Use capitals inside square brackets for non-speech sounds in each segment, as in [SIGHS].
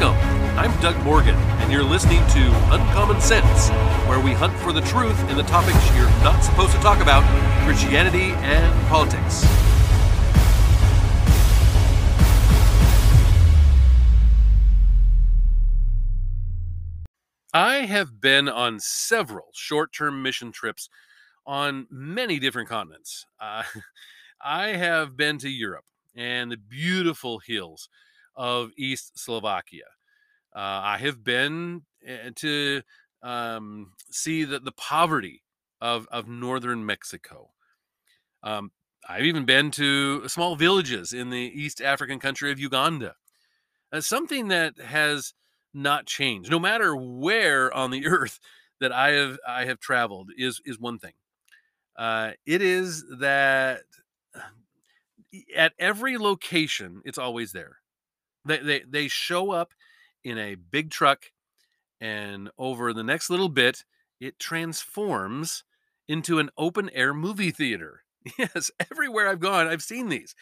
Welcome. I'm Doug Morgan, and you're listening to Uncommon Sense, where we hunt for the truth in the topics you're not supposed to talk about Christianity and politics. I have been on several short term mission trips on many different continents. Uh, [LAUGHS] I have been to Europe and the beautiful hills of East Slovakia. Uh, I have been eh, to um, see the, the poverty of, of northern Mexico. Um, I've even been to small villages in the East African country of Uganda. Uh, something that has not changed, no matter where on the [LAUGHS] earth that I have I have traveled, is is one thing. Uh, it is that at every location, it's always there. They, they, they show up in a big truck, and over the next little bit, it transforms into an open air movie theater. [LAUGHS] Yes, everywhere I've gone, I've seen these.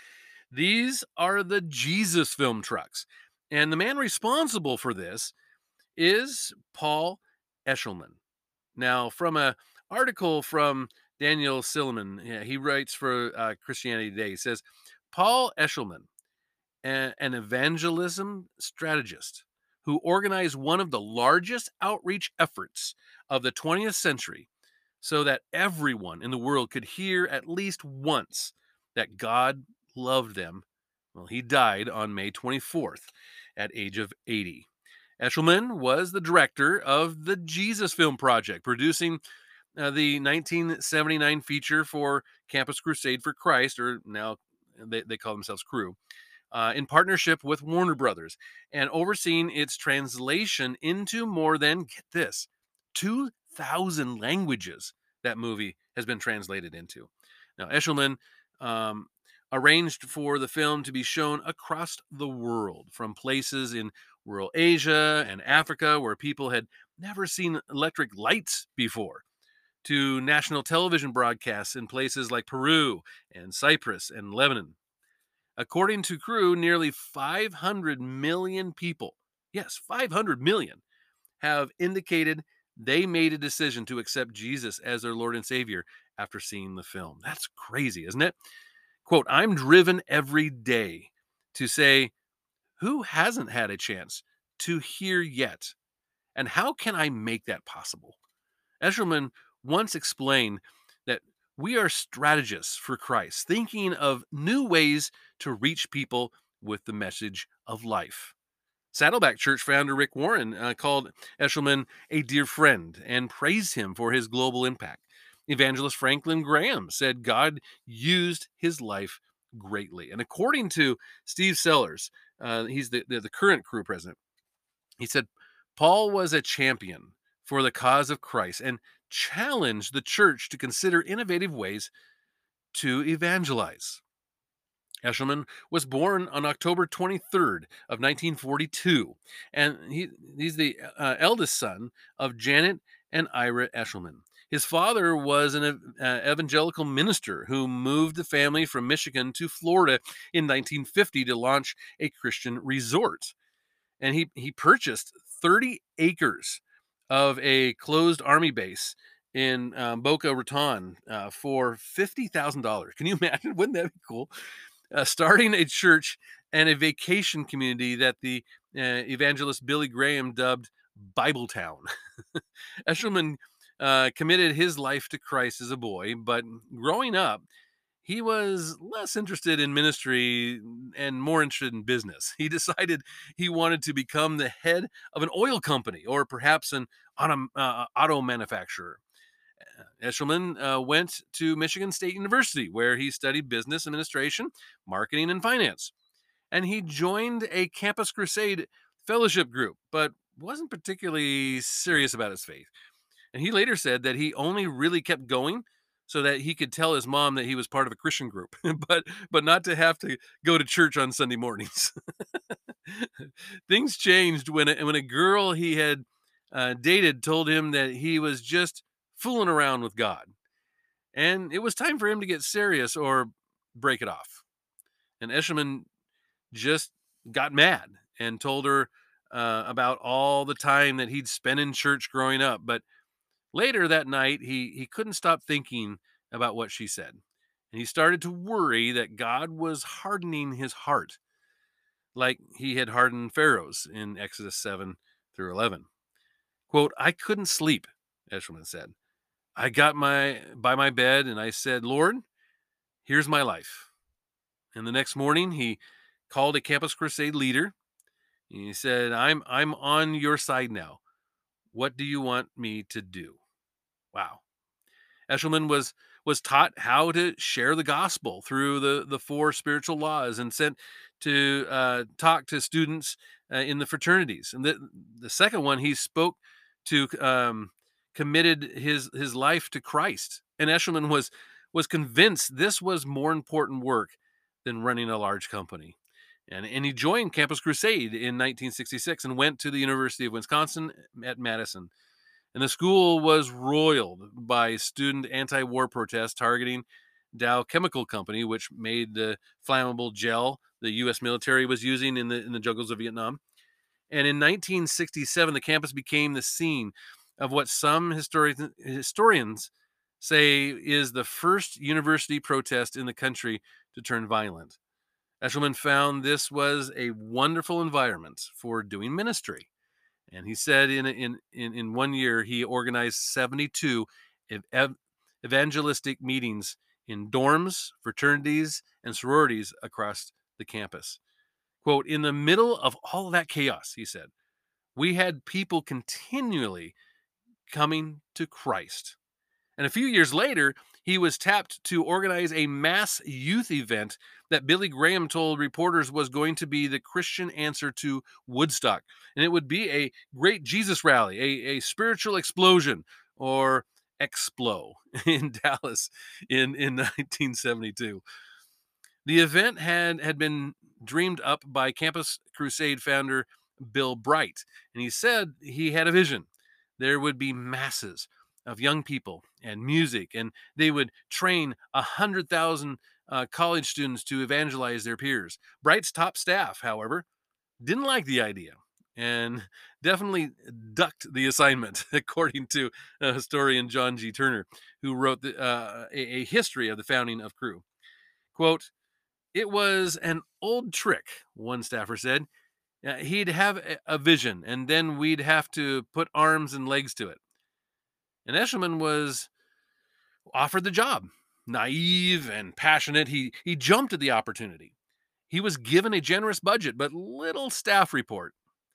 These are the Jesus film trucks. And the man responsible for this is Paul Eshelman. Now, from a article from Daniel Silliman, yeah, he writes for uh, Christianity Today. He says, Paul Eshelman, an evangelism strategist who organized one of the largest outreach efforts of the 20th century so that everyone in the world could hear at least once that God loved them. Well, he died on May 24th at age of 80. Eshelman was the director of the Jesus Film Project, producing uh, the 1979 feature for Campus Crusade for Christ, or now they, they call themselves Cru, uh, in partnership with Warner Brothers, and overseeing its translation into more than, get this, 2,000 languages that movie has been translated into. Now, Eshelman um, arranged for the film to be shown across the world, from places in rural Asia and Africa where people had never seen electric lights before to national television broadcasts in places like Peru and Cyprus and Lebanon. According to Cru, nearly 500 million people, yes, 500 million, have indicated they made a decision to accept Jesus as their Lord and Savior after seeing the film. That's crazy, isn't it? Quote, I'm driven every day to say, who hasn't had a chance to hear yet? And how can I make that possible? Eshelman once explained that we are strategists for Christ, thinking of new ways to reach people with the message of life. Saddleback Church founder Rick Warren uh, called Eshelman a dear friend and praised him for his global impact. Evangelist Franklin Graham said God used his life greatly. And according to Steve Sellers, uh, he's the, the, the current Cru president, he said, Paul was a champion for the cause of Christ and challenged the church to consider innovative ways to evangelize. Eshelman was born on October 23rd of 1942, and he, he's the uh, eldest son of Janet and Ira Eshelman. His father was an uh, evangelical minister who moved the family from Michigan to Florida in 1950 to launch a Christian resort. And he, he purchased 30 acres of a closed army base in um, Boca Raton uh, for $50,000. Can you [LAUGHS] imagine? Wouldn't that be cool? Uh, starting a church and a vacation community that the uh, evangelist Billy Graham dubbed Bible Town. [LAUGHS] Eshelman uh, committed his life to Christ as a boy, but growing up, he was less interested in ministry and more interested in business. He [LAUGHS] decided he wanted to become the head of an oil company or perhaps an auto, uh, auto manufacturer. Uh, Eshelman uh, went to Michigan State University, where he studied business administration, marketing, and finance. And he joined a Campus Crusade fellowship group, but wasn't particularly serious about his faith. And he later said that he only really kept going so that he could tell his mom that he was part of a Christian group, [LAUGHS] but but not to have to go to church on Sunday mornings. [LAUGHS] Things changed when a, when a girl he had uh, dated told him that he was just fooling around with God, and it was time for him to get serious or break it off. And Eshelman just got mad and told her uh, about all the time that he'd spent in church growing up. But later that night, he, he couldn't stop thinking about what she said. And he started to worry that God was hardening his heart, like he had hardened Pharaoh's in Exodus 7 through 11. Quote, I couldn't sleep, Eshelman said. I got my by my bed and I said, Lord, here's my life. And the next morning he called a campus crusade leader and he said, I'm I'm on your side now. What do you want me to do? Wow. Eshelman was was taught how to share the gospel through the the four spiritual laws and sent to uh, talk to students uh, in the fraternities. And the the second one, he spoke to um, committed his his life to Christ. And Eshelman was was convinced this was more important work than running a large company. And, and he joined Campus Crusade in 1966 and went to the University of Wisconsin at Madison. And the school was roiled by student anti war protests targeting Dow Chemical Company, which made the flammable gel the U.S. military was using in the, in the jungles of Vietnam. And in 1967, the campus became the scene of what some historians, historians say is the first university protest in the country to turn violent. Eshelman found this was a wonderful environment for doing ministry. And he said in, in, in, in one year, he organized 72 ev- evangelistic meetings in dorms, fraternities, and sororities across the campus. Quote, in the middle of all of that chaos, he said, we had people continually coming to Christ. And a few years later, he was tapped to organize a mass youth event that Billy Graham told reporters was going to be the Christian answer to Woodstock. And it would be a great Jesus rally, a, a spiritual explosion, or Explo [LAUGHS] in Dallas in, in [LAUGHS] 1972. The event had, had been dreamed up by Campus Crusade founder Bill Bright, and he said he had a vision there would be masses of young people and music, and they would train a hundred thousand uh, college students to evangelize their peers. Bright's top staff, however, didn't like the idea and [LAUGHS] definitely ducked the assignment, [LAUGHS] according to uh, historian John G. Turner, who wrote the, uh, a, a history of the founding of Cru. Quote, it was an old trick, one staffer said. Uh, he'd have a vision, and then we'd have to put arms and legs to it. And Eshelman was offered the job. Naive and passionate, he, he jumped at the opportunity. He was given a generous budget, but little staff report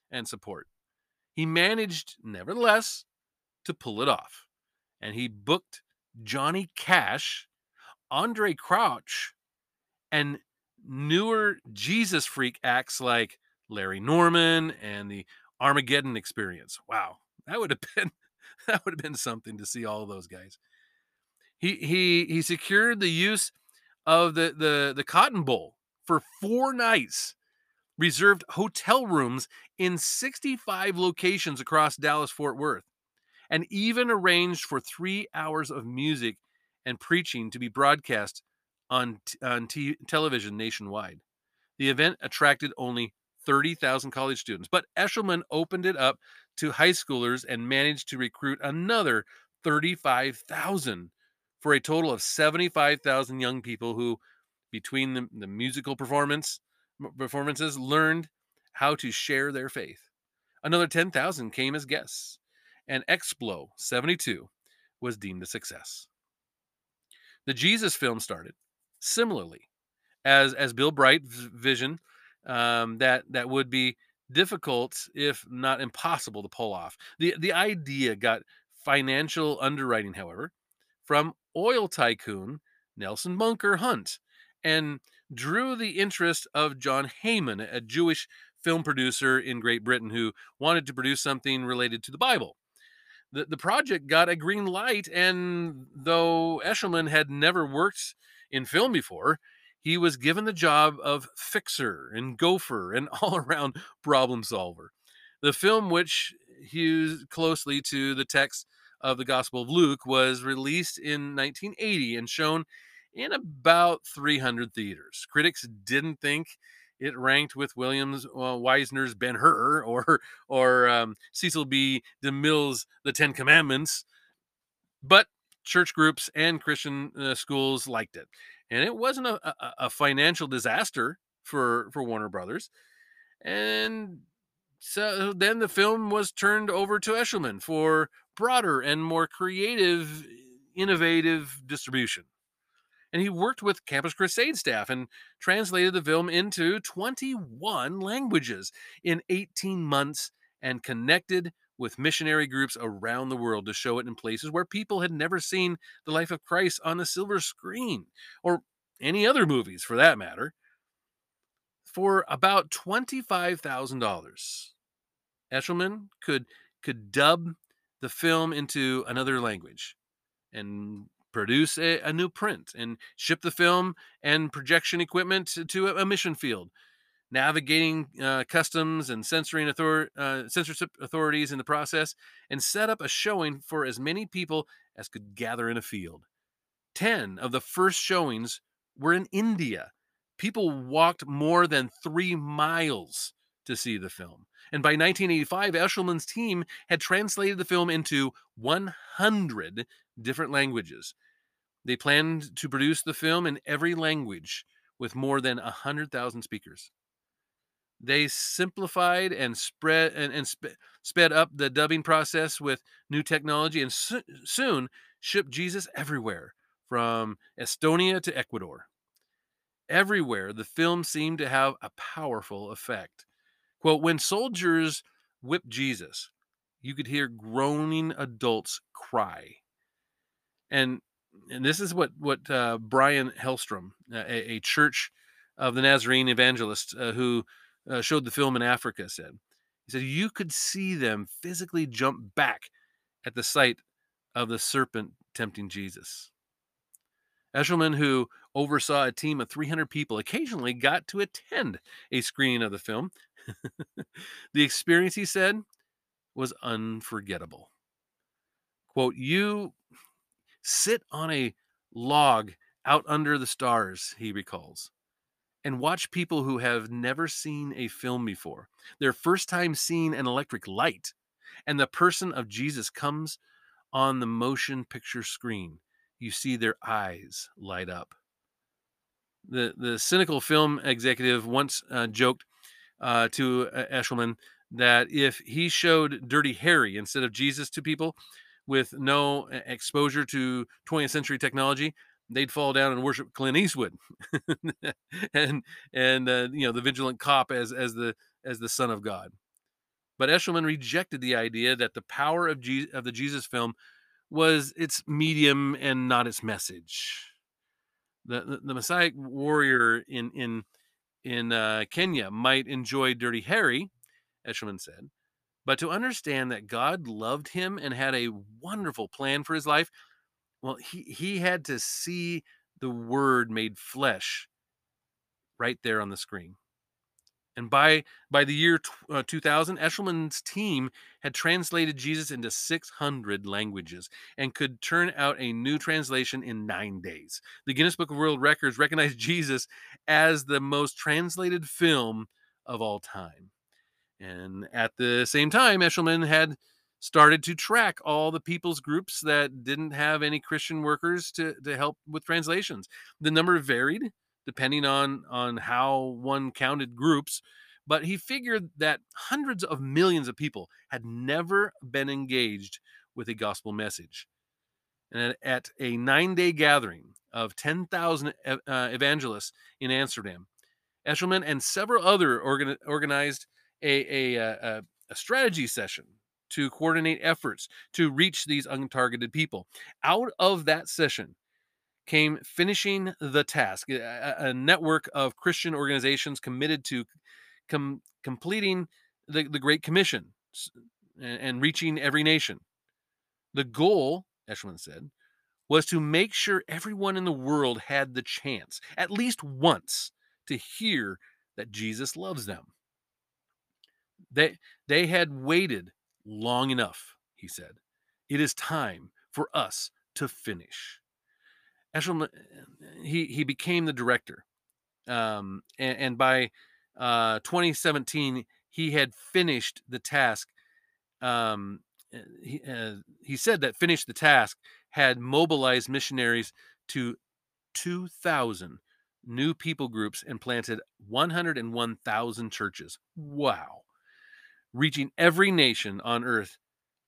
and support. He managed, nevertheless, to pull it off. And he booked Johnny Cash, Andraé Crouch, and newer Jesus freak acts like Larry Norman and the Armageddon experience. Wow, that would have [LAUGHS] been [LAUGHS] that would have been something to see all those guys. He he he secured the use of the the the Cotton Bowl for 4 nights. Reserved hotel rooms in 65 locations across Dallas Fort Worth and even arranged for 3 hours of music and preaching to be broadcast on, on t- television nationwide. The event attracted only 30,000 college students. But Eshelman opened it up to high schoolers and managed to recruit another 35,000 for a total of 75,000 young people who, between the, the musical performance performances, learned how to share their faith. Another 10,000 came as guests, and Explo 72 was deemed a success. The Jesus film started similarly as as Bill Bright's vision um, that that would be difficult, if not impossible, to pull off. the The idea got financial underwriting, however, from oil tycoon Nelson Bunker Hunt, and drew the interest of John Heyman, a Jewish film producer in Great Britain who wanted to produce something related to the Bible. The, the project got a green light, and though Eshelman had never worked in film before, he was given the job of fixer and gopher and [LAUGHS] all around problem solver. The film, which hews closely to the text of the Gospel of Luke, was released in 1980 and shown in about 300 theaters. Critics didn't think it ranked with Williams uh, Wisner's Ben Hur or [LAUGHS] or um, Cecil B. DeMille's The Ten Commandments. But church groups and Christian uh, schools liked it, and it wasn't a, a, a financial disaster for for Warner Brothers. And so then the film was turned over to Eshelman for broader and more creative, innovative distribution. And he worked with Campus Crusade staff and translated the film into 21 languages in 18 months and connected with missionary groups around the world to show it in places where people had never seen the life of Christ on a silver screen or any other movies for that matter for about $25,000. Eshelman could could dub the film into another language and produce a, a, new print and ship the film and projection equipment to, to a, mission field, navigating uh, customs and censoring author- uh, censorship authorities in the process, and set up a showing for as many people as could gather in a field. Ten of the first showings were in India. People walked more than three miles to see the film. And by 1985, Eshelman's team had translated the film into 100 different languages. They planned to produce the film in every language with more than 100,000 speakers. They simplified and spread and, and sp- sped up the dubbing process with new technology and so- soon shipped Jesus everywhere from Estonia to Ecuador. Everywhere, the film seemed to have a powerful effect. Quote, when soldiers whipped Jesus, you could hear groaning adults cry. And and this is what what uh, Brian Hellstrom, a, a, Church of the Nazarene evangelist uh, who uh, showed the film in Africa, said. He said you could see them physically jump back at the sight of the serpent tempting Jesus. Eshelman, who oversaw a team of 300 people, occasionally got to attend a screening of the film. [LAUGHS] the experience, he said, was unforgettable. Quote, You sit on a log out under the stars, he recalls, and watch people who have never seen a film before, their first time seeing an electric light, and the person of Jesus comes on the motion picture screen you see their eyes light up. The, the cynical film executive once uh, joked uh, to uh, Eshelman that if he showed Dirty Harry instead of Jesus to people with no exposure to 20th century technology, they'd fall down and worship Clint Eastwood, [LAUGHS] and and uh, you know the vigilant cop as as the as the son of God. But Eshelman rejected the idea that the power of, Je- of the Jesus film was its medium and not its message. The the, the Maasai warrior in in in uh, Kenya might enjoy Dirty Harry, Eshelman said, but to understand that God loved him and had a wonderful plan for his life, well, he he had to see the Word made flesh right there on the screen. And by by the year uh, 2000, Eshelman's team had translated Jesus into 600 languages and could turn out a new translation in nine days. The Guinness Book of World Records recognized [LAUGHS] Jesus as the most translated film of all time. And at the same time, Eshelman had started to track all the people's groups that didn't have any Christian workers to, to help with translations. The number varied depending on on how one counted groups but he figured that hundreds of millions of people had never been engaged with a gospel message and at a nine-day gathering of 10,000 uh, evangelists in Amsterdam Eshelman and several other organ- organized a, a, a, a strategy session to coordinate efforts to reach these untargeted people. Out of that session came finishing the task, a, a network of Christian organizations committed to com- completing the, the Great Commission and, and reaching every nation. The goal, Eshelman said, was to make sure everyone in the world had the chance, at least once, to hear that Jesus loves them. They, they had waited long enough, he said. It is time for us to finish. Eshelman, he, he became the director. Um, and, and by uh, 2017, he had finished the task. Um, uh, he, uh, he said that finished the task had mobilized missionaries to 2,000 new people groups and planted 101,000 churches. Wow. Reaching every nation on earth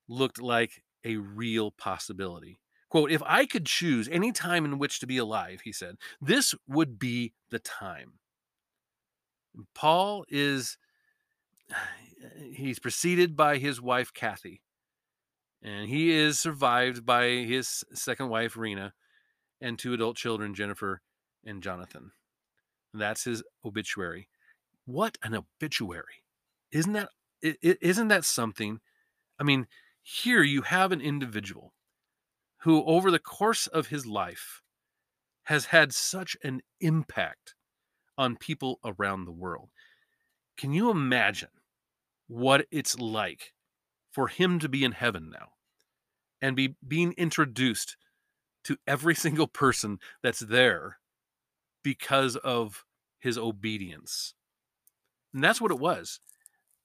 looked like a real possibility. Quote, if I could choose any time in which to be alive, he said, this would be the time. Paul is, [SIGHS] he's preceded by his wife, Kathy, and he is survived by his second wife, Rena, and two adult children, Jennifer and Jonathan. That's his obituary. What an obituary! Isn't that isn't that something? I mean, here you have an individual who, over the course of his life, has had such an impact on people around the world. Can you imagine what it's like for him to be in heaven now and be being introduced to every [LAUGHS] single person that's there because of his obedience. And that's what it was.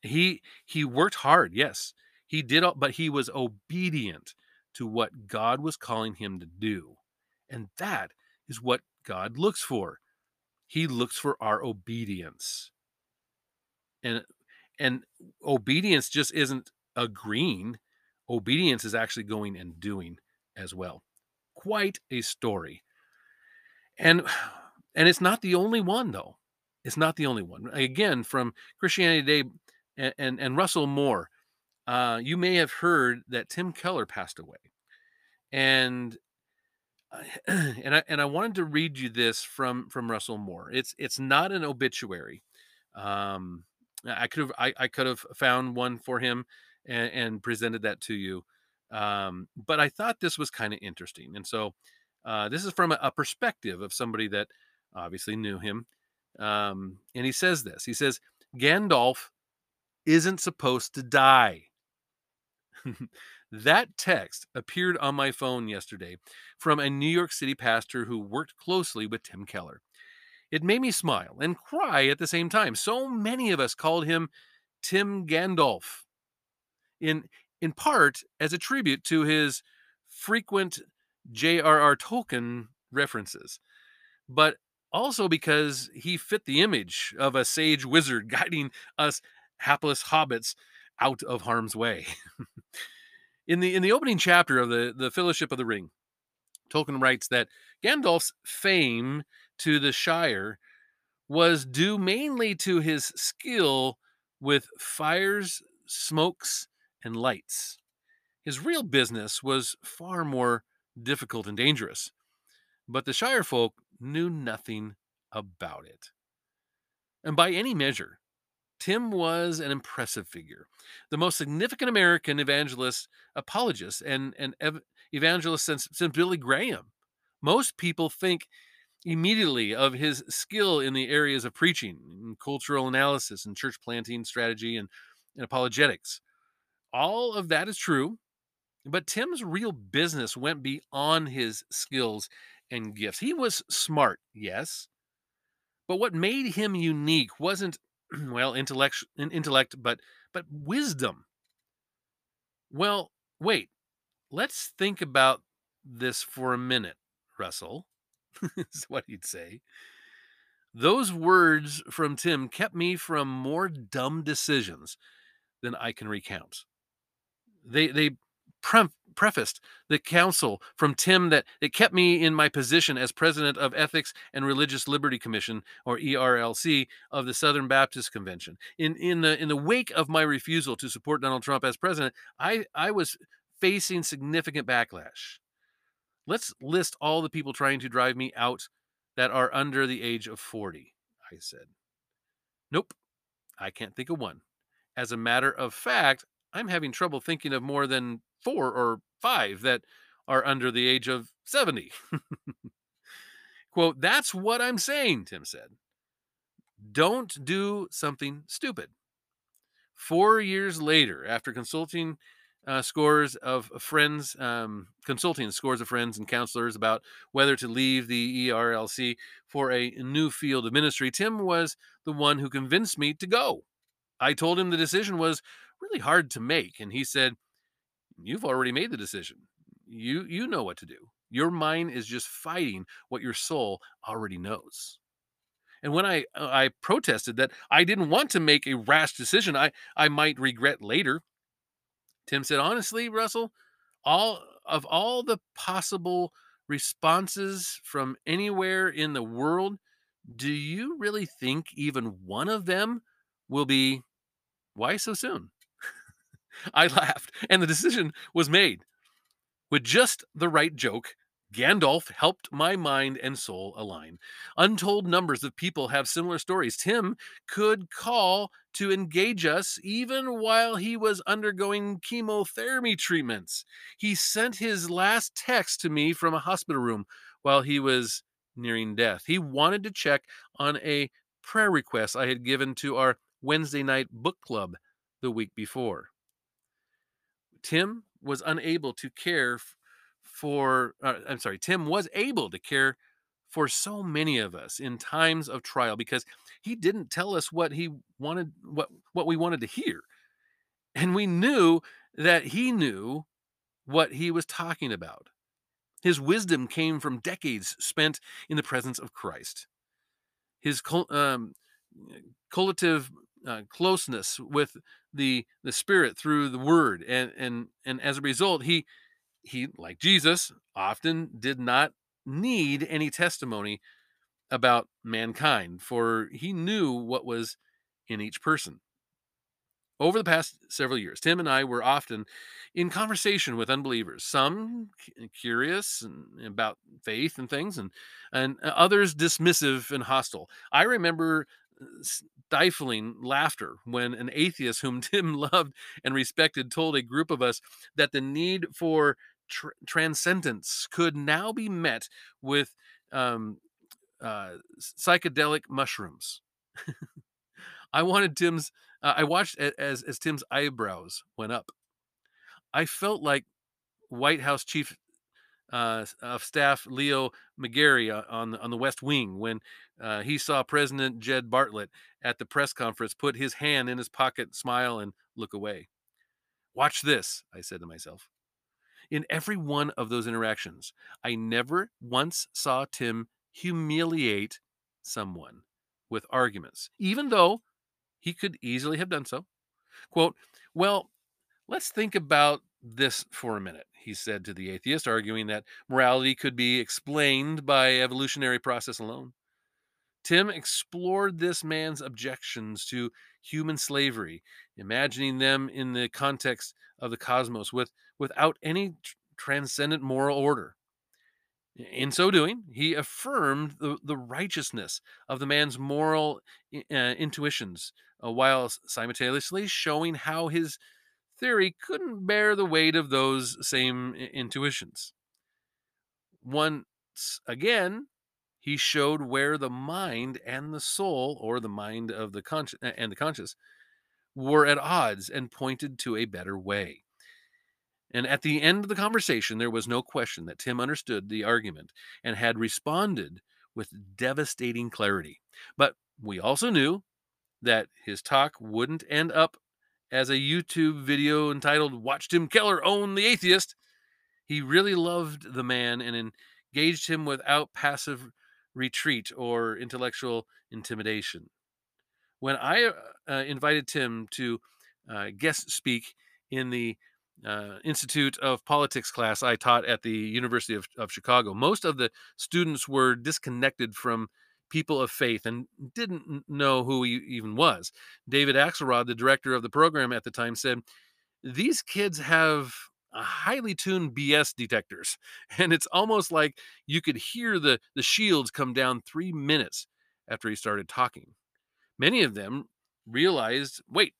He he worked hard, yes. He did all, but he was obedient to what God was calling him to do. And that is what God looks for. He looks for our obedience. And and obedience just isn't agreeing. Obedience is actually going and doing as well. Quite a story. And [SIGHS] and it's not the only one though. It's not the only one. Again, from Christianity Today and and, and Russell Moore, uh, you may have heard that Tim Keller passed away, and [CLEARS THROAT] and I and I wanted to read you this from from Russell Moore. It's it's not an obituary. Um, I could have I, I could have found one for him and, and presented that to you, um, but I thought this was kind of interesting, and so uh, this is from a, a, perspective of somebody that obviously knew him, um, and he says this. He says Gandalf isn't supposed to die. that text appeared on my phone yesterday from a New York City pastor who worked closely with Tim Keller. It made me smile and cry at the same time. So many of us called him Tim Gandalf, in, in part as a tribute to his frequent J.R.R. Tolkien references, but also because he fit the image of a sage wizard [LAUGHS] guiding us hapless hobbits out of harm's way. in the in the opening chapter of the the Fellowship of the Ring, Tolkien writes that Gandalf's fame to the Shire was due mainly to his skill with fires, smokes, and lights. His real business was far more difficult and dangerous, but the Shire folk knew nothing about it. And by any measure, Tim was an impressive figure, the most significant American evangelist, apologist, and, and ev- evangelist since, since Billy Graham. Most people think immediately of his skill in the areas of preaching, and cultural analysis, and church planting strategy, and, and apologetics. All of that is true, but Tim's real business went beyond his skills and gifts. He was smart, yes, but what made him unique wasn't [CLEARS THROAT] well intellect intellect but but wisdom. Well, wait. Let's think about this for a minute, Russell. [LAUGHS] is what he'd say. Those words from Tim kept me from more dumb decisions than I can recount. They they pre- prefaced the counsel from Tim that it kept me in my position as president of Ethics and Religious Liberty Commission, or ERLC, of the Southern Baptist Convention. In in the in the wake of my refusal to support Donald Trump as president, I I was facing significant backlash. Let's list all the people trying to drive me out that are under the age of 40, I said. Nope, I can't think of one. As a matter of fact, I'm having trouble thinking of more than four or five that are under the age of 70. Quote, that's what I'm saying, Tim said. Don't do something stupid. Four years later, after consulting uh, scores of friends, um, consulting scores of friends and counselors about whether to leave the ERLC for a new field of ministry, Tim was the one who convinced me to go. I told him the decision was really hard to make, and he said, "You've already made the decision. You you know what to do. Your mind is just fighting what your soul already knows." And when I uh, I protested that I didn't want to make a rash decision I I might regret later, Tim said, "Honestly, Russell, all of all the possible responses from anywhere in the world, do you really think even one of them will be why so soon?" I laughed, and the decision was made. With just the right joke, Gandalf helped my mind and soul align. Untold numbers of people have similar stories. Tim could call to engage us even while he was undergoing chemotherapy treatments. He sent his last text to me from a hospital room while he was nearing death. He wanted to check on a prayer request I had given to our Wednesday night book club the week before. Tim was unable to care for uh, I'm sorry, Tim was able to care for so many of us in times of trial because he didn't tell us what he wanted what what we wanted to hear. And we knew that he knew what he was talking about. His wisdom came from decades spent in the presence of Christ. His um, collative uh, closeness with the the Spirit through the Word, and and and as a result, he he, like Jesus, often did not need any testimony about mankind, for he knew what was in each person. Over the past several years, Tim and I were often in conversation with unbelievers, some curious about faith and things, and, and uh, others dismissive and hostile. I remember uh, stifling laughter when an atheist whom [LAUGHS] Tim loved and respected told a group of us that the need for tr- transcendence could now be met with um, uh, psychedelic mushrooms. [LAUGHS] I wanted Tim's. Uh, I watched as as Tim's eyebrows went up. I felt like White House Chief uh, of Staff Leo McGarry uh, on on the West Wing when uh, he saw President Jed Bartlet at the press conference put his hand in his pocket, smile, and look away. Watch this, I said to myself. In every one of those interactions, I never once saw Tim humiliate someone with arguments, even though he could easily have done so. Quote, Well, let's think about this for a minute, he said to the atheist, arguing that morality could be explained by evolutionary process alone. Tim explored this man's objections to human slavery, imagining them in the context of the cosmos with, without any tr- transcendent moral order. In so doing, he affirmed the, the righteousness of the man's moral uh, intuitions, uh, while simultaneously showing how his theory couldn't bear the weight of those same intuitions. Once again, he showed where the mind and the soul, or the mind of the conscious and the conscious, were at odds and pointed to a better way. And at the end of the conversation, there was no question that Tim understood the argument and had responded with devastating clarity. But we also knew that his talk wouldn't end up as a YouTube video entitled Watch Tim Keller Own the Atheist. He really loved the man and engaged him without passive retreat or intellectual intimidation. When I uh, invited Tim to uh, guest speak in the uh, Institute of Politics class I taught at the University of, of Chicago, most of the students were disconnected from people of faith and didn't know who he even was. David Axelrod, the director of the program at the time, said, These kids have highly tuned BS detectors. [LAUGHS] And it's almost like you could hear the, the shields come down three minutes after he started talking. Many of them realized wait,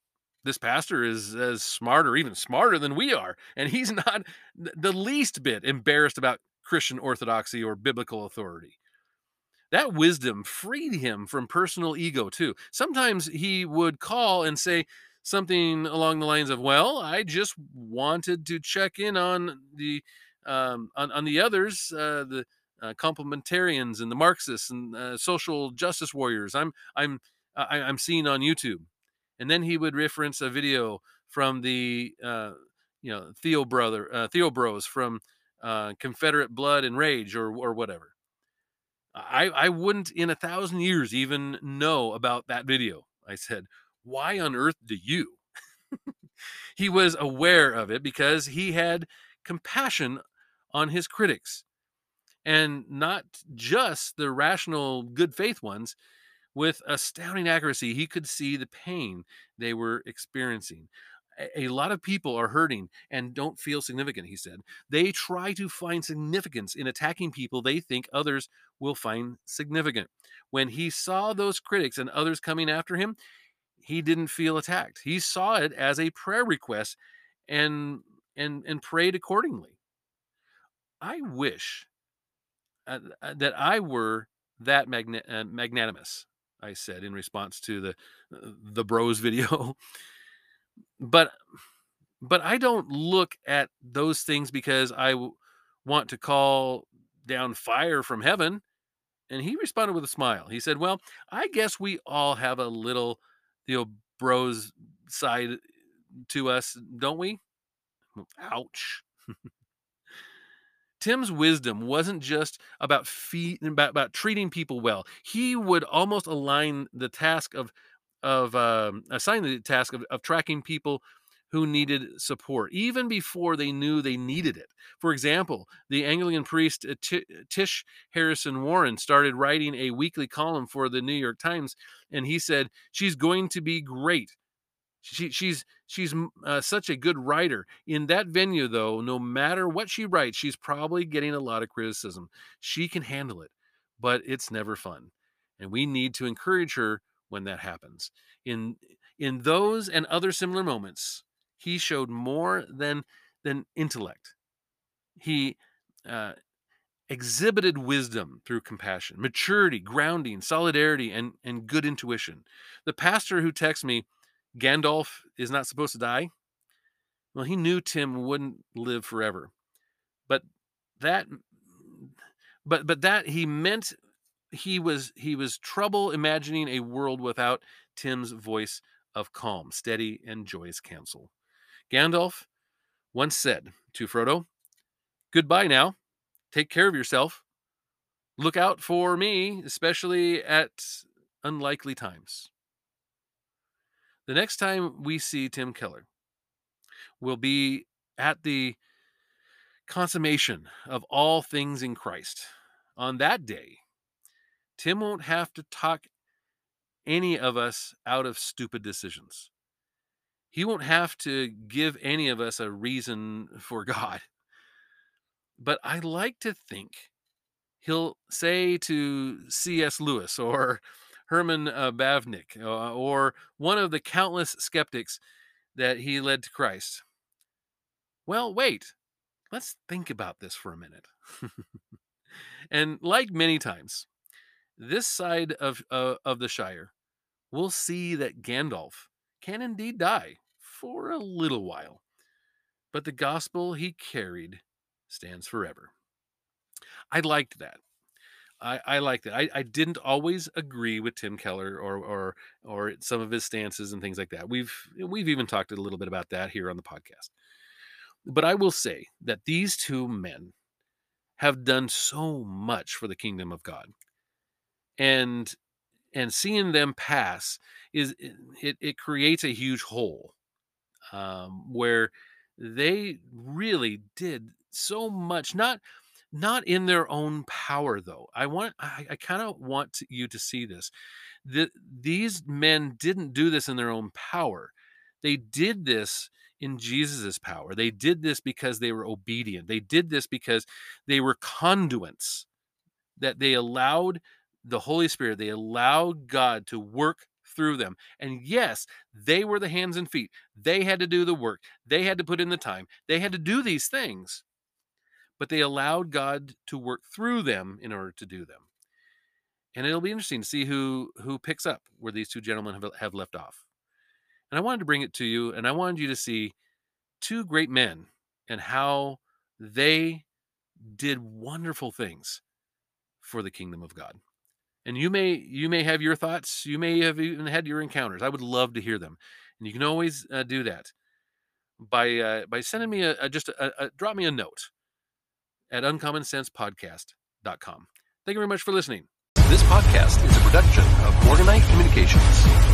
this pastor is as smart or even smarter than we are. And he's not the least bit embarrassed about Christian orthodoxy or biblical authority. That wisdom freed him from personal ego, too. Sometimes he would call and say, something along the lines of, "Well, I just wanted to check in on the um, on, on the others, uh, the uh, complementarians and the Marxists and uh, social justice warriors. I'm I'm I, I'm seeing on YouTube." And then he would reference a video from the uh, you know Theo brother uh, Theo Bros from uh, Confederate Blood and Rage or or whatever. I I wouldn't in a thousand years even know about that video. I said, why on earth do you? [LAUGHS] he was aware of it because he had compassion on his critics and not just the rational good faith ones with astounding accuracy he could see the pain they were experiencing a, lot of people are hurting and don't feel significant, he said. They try to find significance in attacking people they think others will find significant. When he saw those critics and others coming after him, he didn't feel attacked. He saw it as a prayer request and and and prayed accordingly. I wish uh, uh that I were that magna- uh, magnanimous. I said in response to the uh, the bros [LAUGHS] video. But but I don't look at those things because I w- want to call down fire from heaven. And he responded with a smile. He said, Well, I guess we all have a little, you know, bros side to us, don't we? Ouch. Tim's wisdom wasn't just about feet about, about treating people well. He would almost align the task of of um, assign the task of, of tracking people who needed support even before they knew they needed it. For example, the Anglican priest uh, T- Tish Harrison Warren started writing a weekly column for the New York Times, and he said, She's going to be great. She, she's she's uh, such a good writer. In that venue, though, no matter what she writes, she's probably getting a lot of criticism. She can handle it, but it's never fun. And we need to encourage her when that happens. In in those and other similar moments, he showed more than than intellect. He uh, exhibited wisdom through compassion, maturity, grounding, solidarity, and and good intuition. The pastor who texts me, Gandalf is not supposed to die. Well, he knew Tim wouldn't live forever, but that, but but that he meant he was he was trouble imagining a world without Tim's voice of calm, steady, and joyous counsel. Gandalf once said to Frodo, Goodbye now. Take care of yourself. Look out for me, especially at unlikely times. The next time we see Tim Keller will be at the consummation of all things in Christ. On that day, Tim won't have to talk any of us out of stupid decisions he won't have to give any of us a reason [LAUGHS] for God. But I like to think he'll say to C.S. Lewis or [LAUGHS] Herman uh, Bavinck uh, or one of the countless skeptics that he led to Christ. Well, wait, let's think about this for a minute. [LAUGHS] and like many times, this side of, uh, of the Shire, we'll see that Gandalf can indeed die for a little while, but the gospel he carried stands forever. I liked that. I, I like that. I, I didn't always agree with Tim Keller or or or some of his stances and things like that. We've we've even talked a little bit about that here on the podcast. But I will say that these two men have done so much for the kingdom of God. And and seeing them pass is it, it creates a huge hole um, where they really did so much not not in their own power though. I want i, I kind of want you to see this. That these men didn't do this in their own power. They did this in jesus' power. They did this because they were obedient. They did this because they were conduits that they allowed the Holy Spirit, they allowed God to work through them. And yes, they were the hands and feet. They had to do the work, they had to put in the time, they had to do these things. But they allowed God to work through them in order to do them. And it'll be interesting to see who who picks up where these two gentlemen have, have left off. And I wanted to bring it to you, and I wanted you to see two great men and how they did wonderful things for the kingdom of God. And you may you may have your thoughts, you may have even had your encounters. I would love to hear them, and you can always uh, do that by uh, by sending me a, a just a, a, drop me a note at uncommonsensepodcast.com. Thank you very much for listening. This podcast is a production of Morganite Communications.